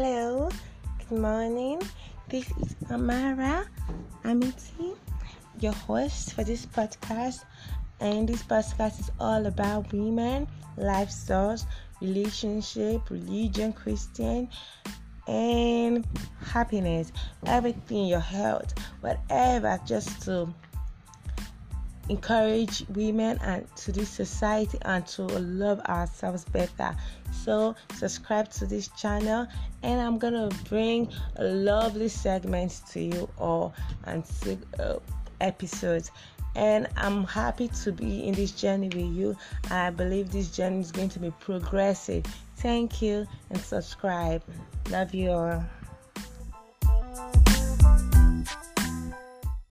Hello, good morning. This is Amara Amity, your host for this podcast. And this podcast is all about women, life source, relationship, religion, Christian, and happiness, everything, your health, whatever, just to encourage women and to this society and to love ourselves better. So subscribe to this channel and i'm gonna bring lovely segments to you all and uh, episodes. And i'm happy to be in this journey with you i believe this journey is going to be progressive. Thank you and subscribe. Love you all